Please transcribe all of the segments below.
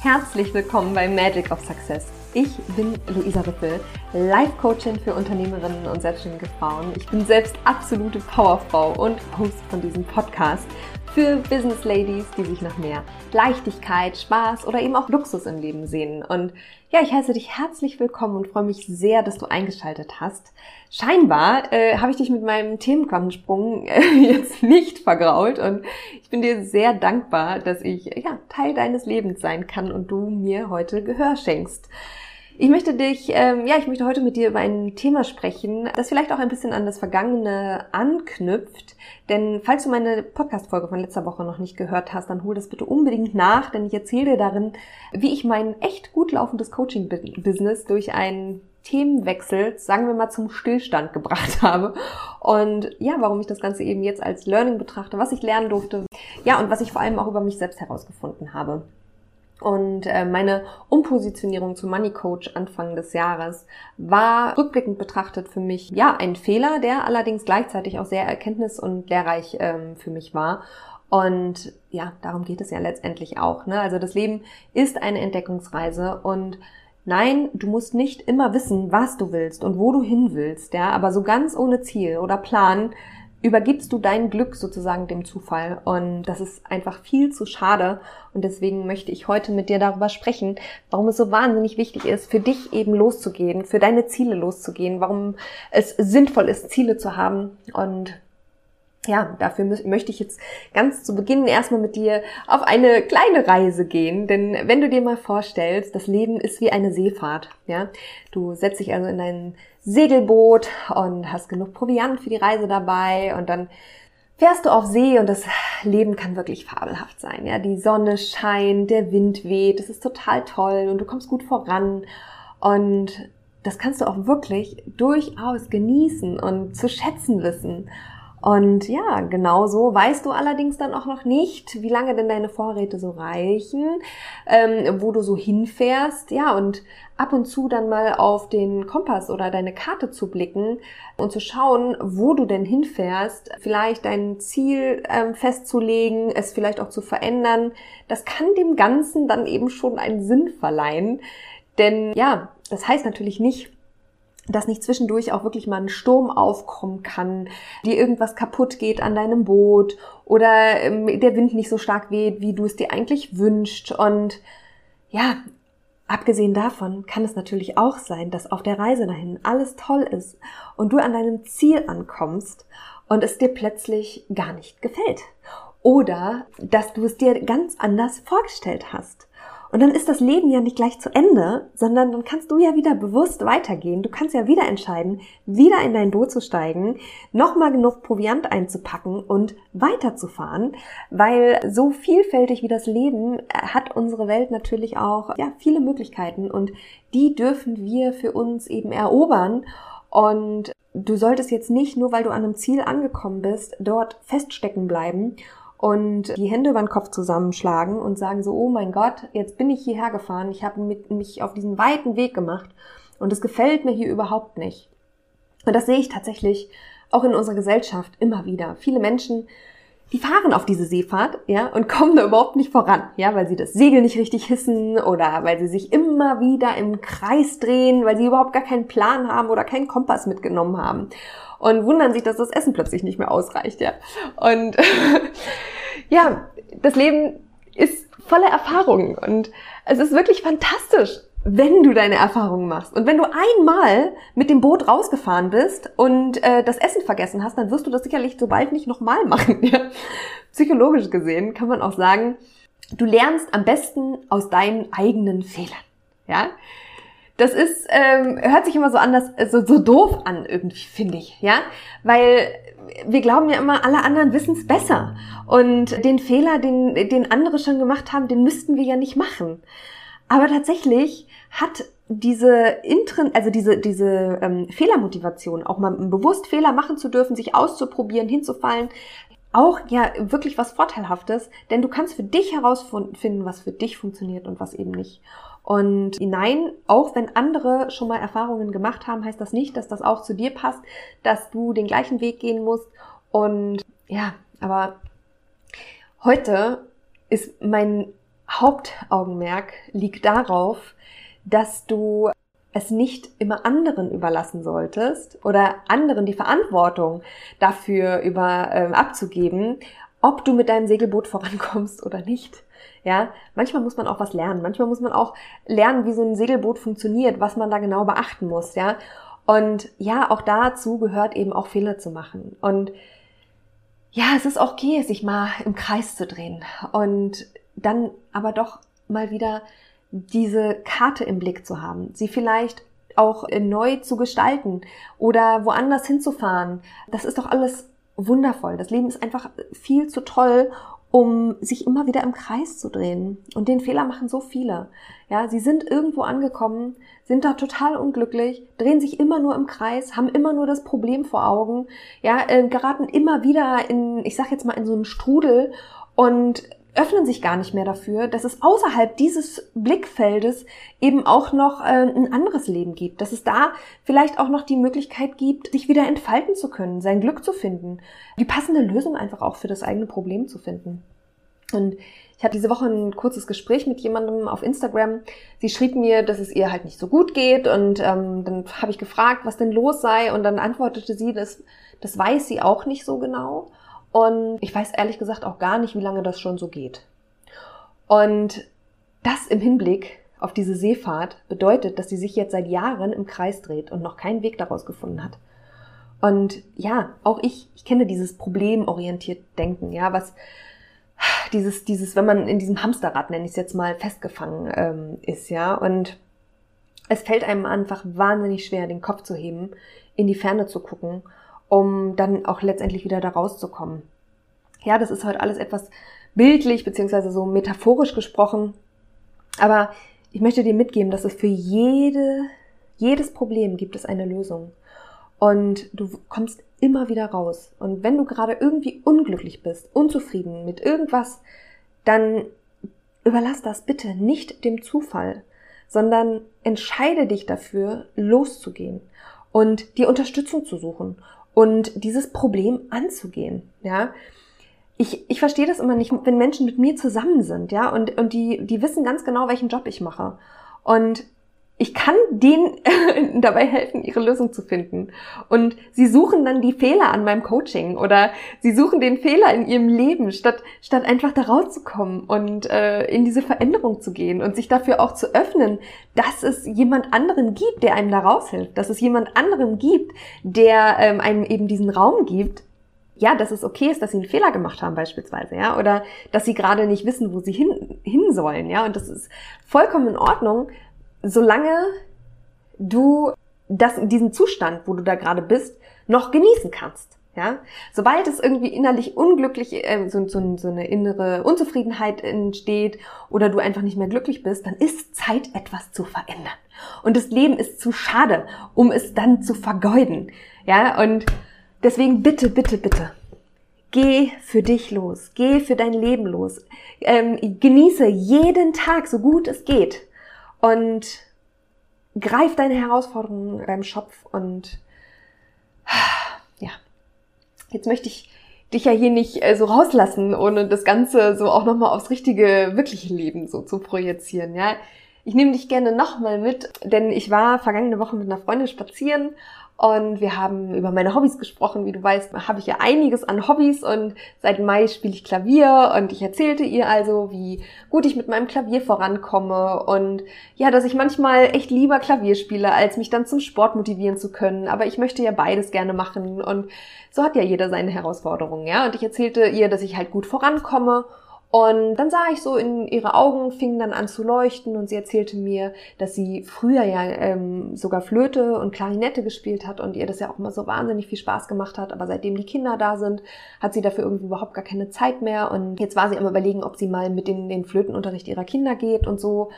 Herzlich willkommen bei Magic of Success. Ich bin Luisa Rippel, Life-Coachin für Unternehmerinnen und selbstständige Frauen. Ich bin selbst absolute Powerfrau und Host von diesem Podcast für Business Ladies, die sich nach mehr Leichtigkeit, Spaß oder eben auch Luxus im Leben sehen. Und ja, ich heiße dich herzlich willkommen und freue mich sehr, dass du eingeschaltet hast. Scheinbar äh, habe ich dich mit meinem Themenquantensprung äh, jetzt nicht vergrault und ich bin dir sehr dankbar, dass ich ja Teil deines Lebens sein kann und du mir heute Gehör schenkst. Ich möchte dich, ähm, ja, ich möchte heute mit dir über ein Thema sprechen, das vielleicht auch ein bisschen an das Vergangene anknüpft. Denn falls du meine Podcast-Folge von letzter Woche noch nicht gehört hast, dann hol das bitte unbedingt nach, denn ich erzähle dir darin, wie ich mein echt gut laufendes Coaching-Business durch einen Themenwechsel, sagen wir mal, zum Stillstand gebracht habe. Und ja, warum ich das Ganze eben jetzt als Learning betrachte, was ich lernen durfte. Ja, und was ich vor allem auch über mich selbst herausgefunden habe. Und äh, meine Umpositionierung zum Money Coach Anfang des Jahres war rückblickend betrachtet für mich ja ein Fehler, der allerdings gleichzeitig auch sehr erkenntnis- und lehrreich ähm, für mich war. Und ja, darum geht es ja letztendlich auch. Ne? Also das Leben ist eine Entdeckungsreise und Nein, du musst nicht immer wissen, was du willst und wo du hin willst, ja, aber so ganz ohne Ziel oder Plan übergibst du dein Glück sozusagen dem Zufall. Und das ist einfach viel zu schade. Und deswegen möchte ich heute mit dir darüber sprechen, warum es so wahnsinnig wichtig ist, für dich eben loszugehen, für deine Ziele loszugehen, warum es sinnvoll ist, Ziele zu haben und ja, dafür möchte ich jetzt ganz zu Beginn erstmal mit dir auf eine kleine Reise gehen, denn wenn du dir mal vorstellst, das Leben ist wie eine Seefahrt, ja. Du setzt dich also in dein Segelboot und hast genug Proviant für die Reise dabei und dann fährst du auf See und das Leben kann wirklich fabelhaft sein, ja. Die Sonne scheint, der Wind weht, es ist total toll und du kommst gut voran und das kannst du auch wirklich durchaus genießen und zu schätzen wissen. Und ja, genau so weißt du allerdings dann auch noch nicht, wie lange denn deine Vorräte so reichen, ähm, wo du so hinfährst, ja, und ab und zu dann mal auf den Kompass oder deine Karte zu blicken und zu schauen, wo du denn hinfährst, vielleicht dein Ziel ähm, festzulegen, es vielleicht auch zu verändern, das kann dem Ganzen dann eben schon einen Sinn verleihen. Denn ja, das heißt natürlich nicht, dass nicht zwischendurch auch wirklich mal ein Sturm aufkommen kann, dir irgendwas kaputt geht an deinem Boot oder ähm, der Wind nicht so stark weht, wie du es dir eigentlich wünscht. Und ja, abgesehen davon kann es natürlich auch sein, dass auf der Reise dahin alles toll ist und du an deinem Ziel ankommst und es dir plötzlich gar nicht gefällt. Oder dass du es dir ganz anders vorgestellt hast. Und dann ist das Leben ja nicht gleich zu Ende, sondern dann kannst du ja wieder bewusst weitergehen. Du kannst ja wieder entscheiden, wieder in dein Boot zu steigen, nochmal genug Proviant einzupacken und weiterzufahren, weil so vielfältig wie das Leben äh, hat unsere Welt natürlich auch, ja, viele Möglichkeiten und die dürfen wir für uns eben erobern und du solltest jetzt nicht, nur weil du an einem Ziel angekommen bist, dort feststecken bleiben und die Hände über den Kopf zusammenschlagen und sagen so, oh mein Gott, jetzt bin ich hierher gefahren, ich habe mich auf diesen weiten Weg gemacht und es gefällt mir hier überhaupt nicht. Und das sehe ich tatsächlich auch in unserer Gesellschaft immer wieder. Viele Menschen, die fahren auf diese Seefahrt, ja, und kommen da überhaupt nicht voran, ja, weil sie das Segel nicht richtig hissen oder weil sie sich immer wieder im Kreis drehen, weil sie überhaupt gar keinen Plan haben oder keinen Kompass mitgenommen haben und wundern sich, dass das Essen plötzlich nicht mehr ausreicht, ja. Und ja, das Leben ist voller Erfahrungen und es ist wirklich fantastisch, wenn du deine Erfahrungen machst. Und wenn du einmal mit dem Boot rausgefahren bist und äh, das Essen vergessen hast, dann wirst du das sicherlich so bald nicht nochmal machen. Psychologisch gesehen kann man auch sagen, du lernst am besten aus deinen eigenen Fehlern. Ja, das ist, ähm, hört sich immer so anders, so, so doof an irgendwie, finde ich, ja, weil wir glauben ja immer, alle anderen wissen es besser und den Fehler, den, den andere schon gemacht haben, den müssten wir ja nicht machen. Aber tatsächlich hat diese Intren, also diese, diese ähm, Fehlermotivation, auch mal bewusst Fehler machen zu dürfen, sich auszuprobieren, hinzufallen, auch ja wirklich was Vorteilhaftes, denn du kannst für dich herausfinden, was für dich funktioniert und was eben nicht. Und nein, auch wenn andere schon mal Erfahrungen gemacht haben, heißt das nicht, dass das auch zu dir passt, dass du den gleichen Weg gehen musst. Und ja, aber heute ist mein Hauptaugenmerk liegt darauf, dass du es nicht immer anderen überlassen solltest oder anderen die Verantwortung dafür über äh, abzugeben, ob du mit deinem Segelboot vorankommst oder nicht. Ja, manchmal muss man auch was lernen. Manchmal muss man auch lernen, wie so ein Segelboot funktioniert, was man da genau beachten muss, ja. Und ja, auch dazu gehört eben auch Fehler zu machen. Und ja, es ist auch okay, sich mal im Kreis zu drehen und dann aber doch mal wieder diese Karte im Blick zu haben, sie vielleicht auch neu zu gestalten oder woanders hinzufahren. Das ist doch alles wundervoll. Das Leben ist einfach viel zu toll, um sich immer wieder im Kreis zu drehen. Und den Fehler machen so viele. Ja, sie sind irgendwo angekommen, sind da total unglücklich, drehen sich immer nur im Kreis, haben immer nur das Problem vor Augen, ja, äh, geraten immer wieder in, ich sag jetzt mal, in so einen Strudel und öffnen sich gar nicht mehr dafür, dass es außerhalb dieses Blickfeldes eben auch noch äh, ein anderes Leben gibt, dass es da vielleicht auch noch die Möglichkeit gibt, sich wieder entfalten zu können, sein Glück zu finden, die passende Lösung einfach auch für das eigene Problem zu finden. Und ich hatte diese Woche ein kurzes Gespräch mit jemandem auf Instagram. Sie schrieb mir, dass es ihr halt nicht so gut geht und ähm, dann habe ich gefragt, was denn los sei und dann antwortete sie, dass das weiß sie auch nicht so genau. Und ich weiß ehrlich gesagt auch gar nicht, wie lange das schon so geht. Und das im Hinblick auf diese Seefahrt bedeutet, dass sie sich jetzt seit Jahren im Kreis dreht und noch keinen Weg daraus gefunden hat. Und ja, auch ich, ich kenne dieses problemorientiert Denken, ja, was dieses, dieses, wenn man in diesem Hamsterrad, nenne ich es jetzt mal, festgefangen ähm, ist, ja, und es fällt einem einfach wahnsinnig schwer, den Kopf zu heben, in die Ferne zu gucken um dann auch letztendlich wieder da rauszukommen. Ja, das ist heute alles etwas bildlich beziehungsweise so metaphorisch gesprochen, aber ich möchte dir mitgeben, dass es für jede, jedes Problem gibt es eine Lösung. Und du kommst immer wieder raus. Und wenn du gerade irgendwie unglücklich bist, unzufrieden mit irgendwas, dann überlass das bitte nicht dem Zufall, sondern entscheide dich dafür, loszugehen und die Unterstützung zu suchen und dieses Problem anzugehen, ja. Ich, ich verstehe das immer nicht, wenn Menschen mit mir zusammen sind, ja, und, und die, die wissen ganz genau, welchen Job ich mache. Und ich kann denen dabei helfen, ihre Lösung zu finden. Und sie suchen dann die Fehler an meinem Coaching oder sie suchen den Fehler in ihrem Leben, statt, statt einfach da rauszukommen und äh, in diese Veränderung zu gehen und sich dafür auch zu öffnen, dass es jemand anderen gibt, der einem da raushilft, dass es jemand anderem gibt, der ähm, einem eben diesen Raum gibt, ja, dass es okay ist, dass sie einen Fehler gemacht haben beispielsweise, ja, oder dass sie gerade nicht wissen, wo sie hin, hin sollen, ja, und das ist vollkommen in Ordnung, solange du das, diesen Zustand, wo du da gerade bist, noch genießen kannst. Ja, sobald es irgendwie innerlich unglücklich, äh, so, so, so eine innere Unzufriedenheit entsteht oder du einfach nicht mehr glücklich bist, dann ist Zeit, etwas zu verändern. Und das Leben ist zu schade, um es dann zu vergeuden. Ja, und deswegen bitte, bitte, bitte, geh für dich los, geh für dein Leben los, ähm, genieße jeden Tag so gut es geht und greif deine Herausforderungen beim Schopf und ja, jetzt möchte ich dich ja hier nicht äh, so rauslassen, ohne das Ganze so auch nochmal aufs richtige, wirkliche Leben so zu projizieren, ja. Ich nehme dich gerne nochmal mit, denn ich war vergangene Woche mit einer Freundin spazieren und wir haben über meine Hobbys gesprochen. Wie du weißt, habe ich ja einiges an Hobbys und seit Mai spiele ich Klavier und ich erzählte ihr also, wie gut ich mit meinem Klavier vorankomme und ja, dass ich manchmal echt lieber Klavier spiele, als mich dann zum Sport motivieren zu können. Aber ich möchte ja beides gerne machen und so hat ja jeder seine Herausforderungen, ja. Und ich erzählte ihr, dass ich halt gut vorankomme und dann sah ich so in ihre Augen, fingen dann an zu leuchten und sie erzählte mir, dass sie früher ja ähm, sogar Flöte und Klarinette gespielt hat und ihr das ja auch immer so wahnsinnig viel Spaß gemacht hat. Aber seitdem die Kinder da sind, hat sie dafür irgendwie überhaupt gar keine Zeit mehr. Und jetzt war sie am überlegen, ob sie mal mit in den Flötenunterricht ihrer Kinder geht und so.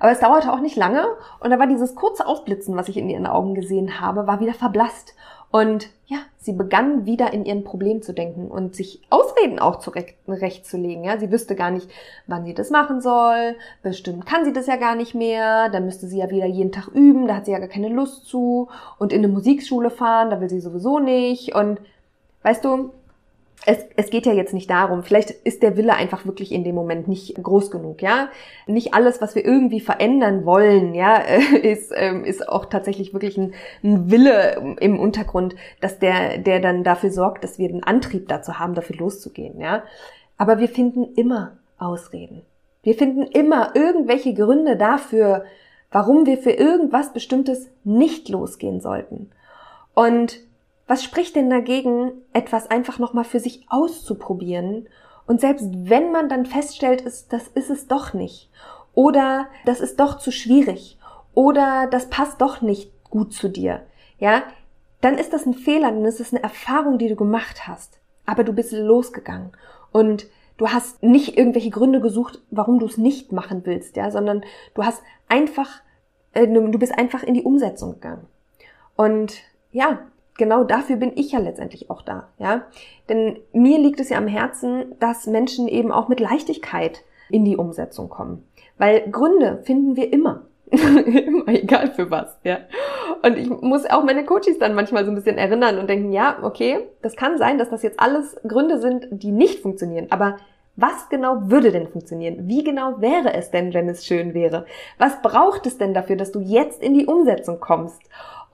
Aber es dauerte auch nicht lange und da war dieses kurze Aufblitzen, was ich in ihren Augen gesehen habe, war wieder verblasst. Und ja, sie begann wieder in ihren Problem zu denken und sich Ausreden auch zurechtzulegen. Ja, sie wüsste gar nicht, wann sie das machen soll. Bestimmt kann sie das ja gar nicht mehr. Dann müsste sie ja wieder jeden Tag üben. Da hat sie ja gar keine Lust zu. Und in eine Musikschule fahren, da will sie sowieso nicht. Und weißt du, es, es geht ja jetzt nicht darum, vielleicht ist der Wille einfach wirklich in dem Moment nicht groß genug, ja. Nicht alles, was wir irgendwie verändern wollen, ja, ist, ähm, ist auch tatsächlich wirklich ein, ein Wille im Untergrund, dass der, der dann dafür sorgt, dass wir den Antrieb dazu haben, dafür loszugehen, ja. Aber wir finden immer Ausreden. Wir finden immer irgendwelche Gründe dafür, warum wir für irgendwas Bestimmtes nicht losgehen sollten. Und was spricht denn dagegen, etwas einfach nochmal für sich auszuprobieren? Und selbst wenn man dann feststellt, ist, das ist es doch nicht. Oder das ist doch zu schwierig. Oder das passt doch nicht gut zu dir. Ja, dann ist das ein Fehler, dann ist es eine Erfahrung, die du gemacht hast. Aber du bist losgegangen. Und du hast nicht irgendwelche Gründe gesucht, warum du es nicht machen willst, ja, sondern du hast einfach, äh, du bist einfach in die Umsetzung gegangen. Und ja, genau dafür bin ich ja letztendlich auch da, ja. Denn mir liegt es ja am Herzen, dass Menschen eben auch mit Leichtigkeit in die Umsetzung kommen. Weil Gründe finden wir immer. immer egal für was, ja. Und ich muss auch meine Coaches dann manchmal so ein bisschen erinnern und denken, ja, okay, das kann sein, dass das jetzt alles Gründe sind, die nicht funktionieren, aber was genau würde denn funktionieren? Wie genau wäre es denn, wenn es schön wäre? Was braucht es denn dafür, dass du jetzt in die Umsetzung kommst?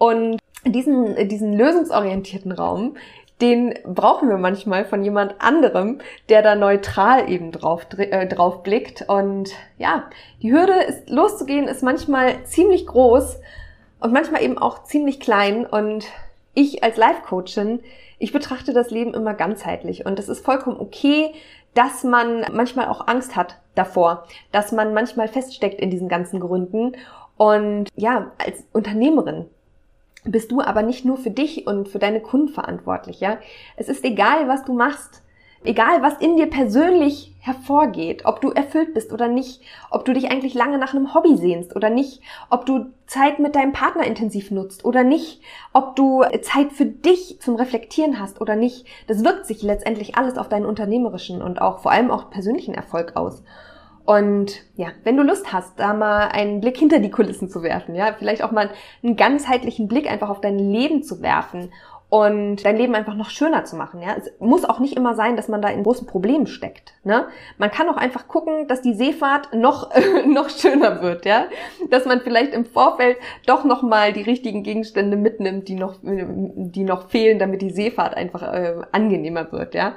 Und diesen, diesen lösungsorientierten Raum, den brauchen wir manchmal von jemand anderem, der da neutral eben drauf, äh, drauf blickt. Und ja, die Hürde ist loszugehen, ist manchmal ziemlich groß und manchmal eben auch ziemlich klein. Und ich als Life-Coachin, ich betrachte das Leben immer ganzheitlich. Und es ist vollkommen okay, dass man manchmal auch Angst hat davor, dass man manchmal feststeckt in diesen ganzen Gründen. Und ja, als Unternehmerin bist du aber nicht nur für dich und für deine Kunden verantwortlich, ja. Es ist egal, was du machst. Egal, was in dir persönlich hervorgeht, ob du erfüllt bist oder nicht, ob du dich eigentlich lange nach einem Hobby sehnst oder nicht, ob du Zeit mit deinem Partner intensiv nutzt oder nicht, ob du Zeit für dich zum Reflektieren hast oder nicht, das wirkt sich letztendlich alles auf deinen unternehmerischen und auch vor allem auch persönlichen Erfolg aus. Und ja, wenn du Lust hast, da mal einen Blick hinter die Kulissen zu werfen, ja, vielleicht auch mal einen ganzheitlichen Blick einfach auf dein Leben zu werfen und dein Leben einfach noch schöner zu machen. Ja, es muss auch nicht immer sein, dass man da in großen Problemen steckt. Ne? Man kann auch einfach gucken, dass die Seefahrt noch noch schöner wird. Ja, dass man vielleicht im Vorfeld doch noch mal die richtigen Gegenstände mitnimmt, die noch die noch fehlen, damit die Seefahrt einfach äh, angenehmer wird. Ja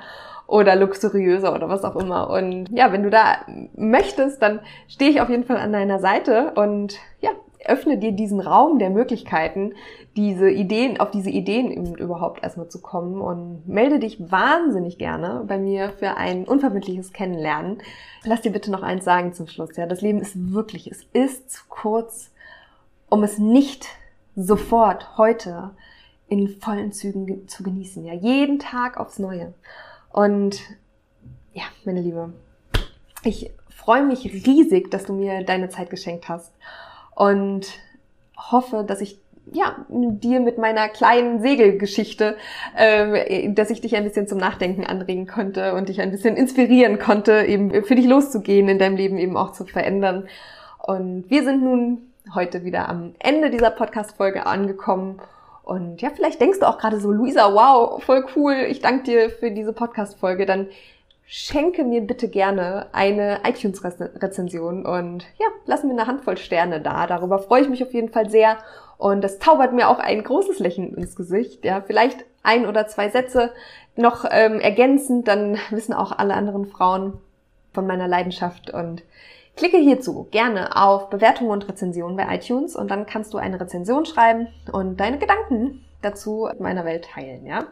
oder luxuriöser oder was auch immer. Und ja, wenn du da möchtest, dann stehe ich auf jeden Fall an deiner Seite und ja, öffne dir diesen Raum der Möglichkeiten, diese Ideen, auf diese Ideen eben überhaupt erstmal zu kommen und melde dich wahnsinnig gerne bei mir für ein unverbindliches Kennenlernen. Lass dir bitte noch eins sagen zum Schluss, ja. Das Leben ist wirklich, es ist zu kurz, um es nicht sofort heute in vollen Zügen zu genießen, ja. Jeden Tag aufs Neue. Und ja, meine Liebe, ich freue mich riesig, dass du mir deine Zeit geschenkt hast und hoffe, dass ich ja, dir mit meiner kleinen Segelgeschichte, äh, dass ich dich ein bisschen zum Nachdenken anregen konnte und dich ein bisschen inspirieren konnte, eben für dich loszugehen, in deinem Leben eben auch zu verändern. Und wir sind nun heute wieder am Ende dieser Podcast-Folge angekommen und ja, vielleicht denkst du auch gerade so, Luisa, wow, voll cool, ich danke dir für diese Podcast-Folge. Dann schenke mir bitte gerne eine iTunes-Rezension und ja, lass mir eine Handvoll Sterne da. Darüber freue ich mich auf jeden Fall sehr. Und das zaubert mir auch ein großes Lächeln ins Gesicht. Ja, vielleicht ein oder zwei Sätze noch ähm, ergänzend, dann wissen auch alle anderen Frauen von meiner Leidenschaft und Klicke hierzu gerne auf Bewertungen und Rezensionen bei iTunes und dann kannst du eine Rezension schreiben und deine Gedanken dazu in meiner Welt teilen, ja?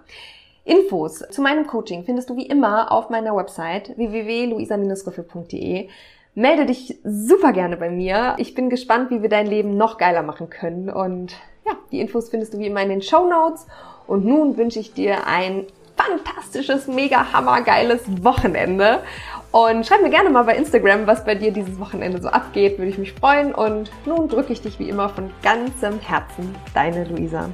Infos zu meinem Coaching findest du wie immer auf meiner Website www.luisa-riffel.de. Melde dich super gerne bei mir. Ich bin gespannt, wie wir dein Leben noch geiler machen können. Und ja, die Infos findest du wie immer in den Show Notes. Und nun wünsche ich dir ein fantastisches, mega hammergeiles Wochenende. Und schreib mir gerne mal bei Instagram, was bei dir dieses Wochenende so abgeht, würde ich mich freuen. Und nun drücke ich dich wie immer von ganzem Herzen, deine Luisa.